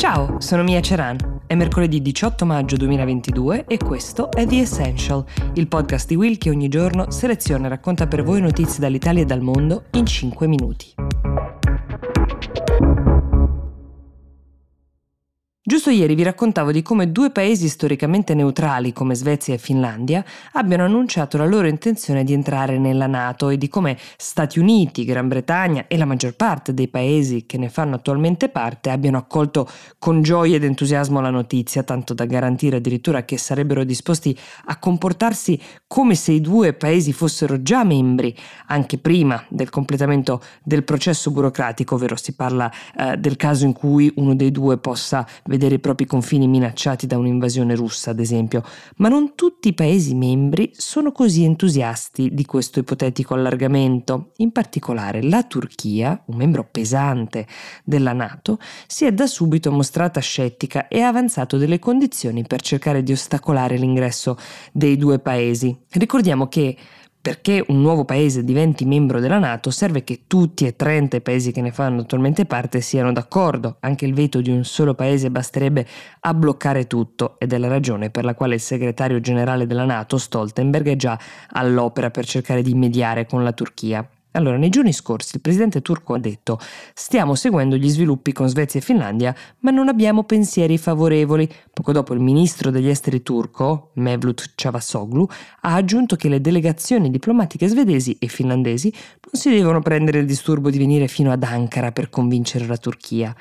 Ciao, sono Mia Ceran. È mercoledì 18 maggio 2022 e questo è The Essential, il podcast di Will che ogni giorno seleziona e racconta per voi notizie dall'Italia e dal mondo in 5 minuti. Giusto ieri vi raccontavo di come due paesi storicamente neutrali come Svezia e Finlandia abbiano annunciato la loro intenzione di entrare nella Nato e di come Stati Uniti, Gran Bretagna e la maggior parte dei paesi che ne fanno attualmente parte abbiano accolto con gioia ed entusiasmo la notizia, tanto da garantire addirittura che sarebbero disposti a comportarsi come se i due paesi fossero già membri anche prima del completamento del processo burocratico, ovvero si parla eh, del caso in cui uno dei due possa vedere vedere i propri confini minacciati da un'invasione russa, ad esempio, ma non tutti i Paesi membri sono così entusiasti di questo ipotetico allargamento. In particolare la Turchia, un membro pesante della Nato, si è da subito mostrata scettica e ha avanzato delle condizioni per cercare di ostacolare l'ingresso dei due Paesi. Ricordiamo che perché un nuovo paese diventi membro della Nato serve che tutti e 30 i paesi che ne fanno attualmente parte siano d'accordo. Anche il veto di un solo paese basterebbe a bloccare tutto ed è la ragione per la quale il segretario generale della Nato, Stoltenberg, è già all'opera per cercare di mediare con la Turchia. Allora, nei giorni scorsi il presidente turco ha detto stiamo seguendo gli sviluppi con Svezia e Finlandia, ma non abbiamo pensieri favorevoli. Poco dopo il ministro degli esteri turco, Mevlut Cavusoglu, ha aggiunto che le delegazioni diplomatiche svedesi e finlandesi non si devono prendere il disturbo di venire fino ad Ankara per convincere la Turchia.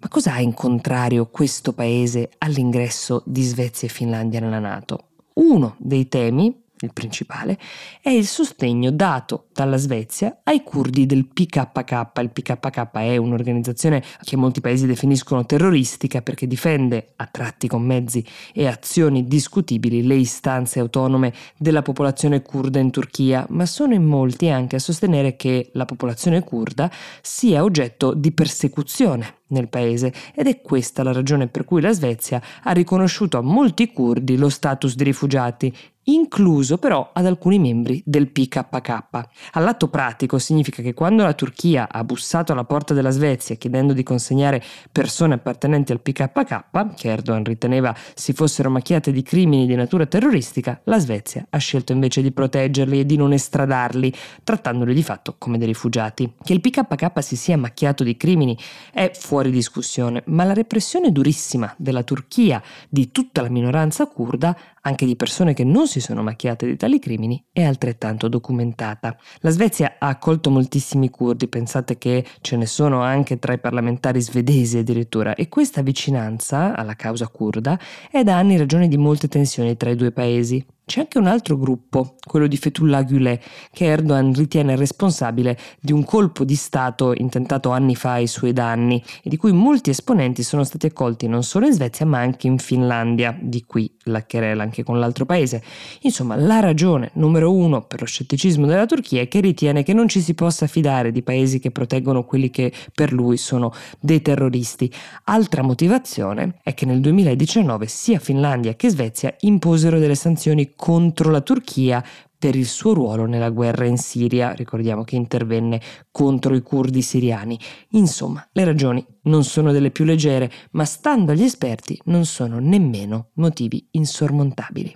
Ma cosa ha in contrario questo paese all'ingresso di Svezia e Finlandia nella Nato? Uno dei temi il principale, è il sostegno dato dalla Svezia ai curdi del PKK. Il PKK è un'organizzazione che molti paesi definiscono terroristica perché difende, a tratti con mezzi e azioni discutibili, le istanze autonome della popolazione curda in Turchia, ma sono in molti anche a sostenere che la popolazione curda sia oggetto di persecuzione nel paese ed è questa la ragione per cui la Svezia ha riconosciuto a molti curdi lo status di rifugiati incluso però ad alcuni membri del PKK. All'atto pratico significa che quando la Turchia ha bussato alla porta della Svezia chiedendo di consegnare persone appartenenti al PKK, che Erdogan riteneva si fossero macchiate di crimini di natura terroristica, la Svezia ha scelto invece di proteggerli e di non estradarli, trattandoli di fatto come dei rifugiati. Che il PKK si sia macchiato di crimini è fuori discussione, ma la repressione durissima della Turchia di tutta la minoranza kurda, anche di persone che non si sono macchiate di tali crimini è altrettanto documentata. La Svezia ha accolto moltissimi curdi, pensate che ce ne sono anche tra i parlamentari svedesi addirittura, e questa vicinanza alla causa kurda è da anni ragione di molte tensioni tra i due paesi. C'è anche un altro gruppo, quello di Fethullah Gülen, che Erdogan ritiene responsabile di un colpo di Stato intentato anni fa ai suoi danni e di cui molti esponenti sono stati accolti non solo in Svezia ma anche in Finlandia, di qui la querela anche con l'altro paese. Insomma, la ragione numero uno per lo scetticismo della Turchia è che ritiene che non ci si possa fidare di paesi che proteggono quelli che per lui sono dei terroristi. Altra motivazione è che nel 2019 sia Finlandia che Svezia imposero delle sanzioni contro la Turchia per il suo ruolo nella guerra in Siria, ricordiamo che intervenne contro i curdi siriani. Insomma, le ragioni non sono delle più leggere, ma stando agli esperti non sono nemmeno motivi insormontabili.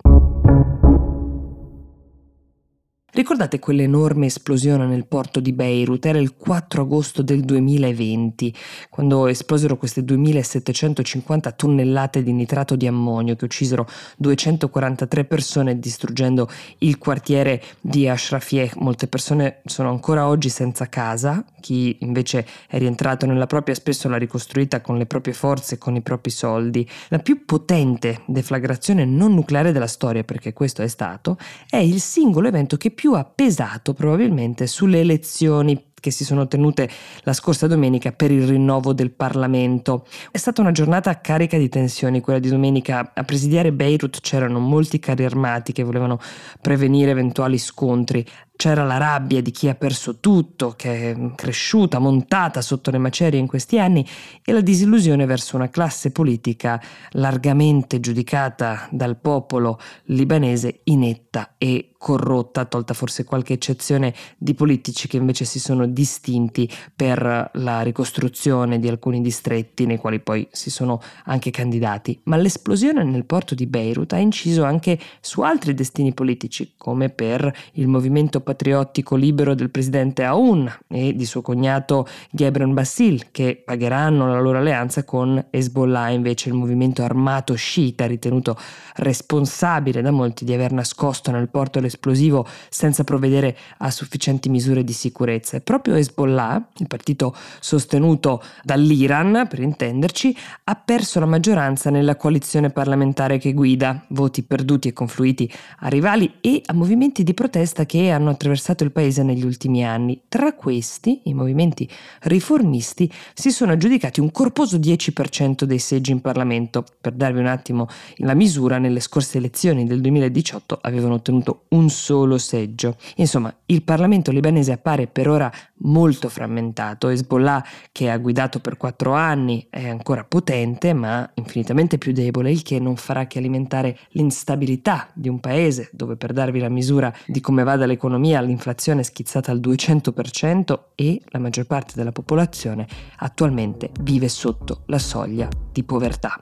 Ricordate quell'enorme esplosione nel porto di Beirut? Era il 4 agosto del 2020, quando esplosero queste 2750 tonnellate di nitrato di ammonio che uccisero 243 persone distruggendo il quartiere di Ashrafie. Molte persone sono ancora oggi senza casa, chi invece è rientrato nella propria spesso l'ha ricostruita con le proprie forze e con i propri soldi. La più potente deflagrazione non nucleare della storia, perché questo è stato, è il singolo evento che più ha pesato probabilmente sulle elezioni che si sono tenute la scorsa domenica per il rinnovo del Parlamento. È stata una giornata carica di tensioni, quella di domenica. A presidiare Beirut c'erano molti carri armati che volevano prevenire eventuali scontri. C'era la rabbia di chi ha perso tutto, che è cresciuta, montata sotto le macerie in questi anni, e la disillusione verso una classe politica largamente giudicata dal popolo libanese inetta e corrotta, tolta forse qualche eccezione di politici che invece si sono distinti per la ricostruzione di alcuni distretti nei quali poi si sono anche candidati, ma l'esplosione nel porto di Beirut ha inciso anche su altri destini politici, come per il movimento patriottico libero del presidente Aoun e di suo cognato Gebran Bassil, che pagheranno la loro alleanza con Hezbollah, invece il movimento armato sciita ritenuto responsabile da molti di aver nascosto nel porto l'esplosivo senza provvedere a sufficienti misure di sicurezza. E proprio Hezbollah, il partito sostenuto dall'Iran, per intenderci, ha perso la maggioranza nella coalizione parlamentare che guida, voti perduti e confluiti a rivali e a movimenti di protesta che hanno attraversato il paese negli ultimi anni. Tra questi, i movimenti riformisti si sono aggiudicati un corposo 10% dei seggi in Parlamento. Per darvi un attimo la misura, nelle scorse elezioni del 2018 avevano ottenuto un solo seggio. Insomma, il Parlamento libanese appare per ora molto frammentato. Hezbollah, che ha guidato per quattro anni, è ancora potente, ma infinitamente più debole, il che non farà che alimentare l'instabilità di un paese dove, per darvi la misura di come vada l'economia, l'inflazione è schizzata al 200% e la maggior parte della popolazione attualmente vive sotto la soglia di povertà.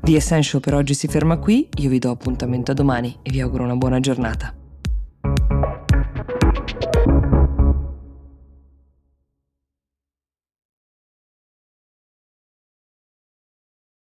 The Essential per oggi si ferma qui, io vi do appuntamento a domani e vi auguro una buona giornata.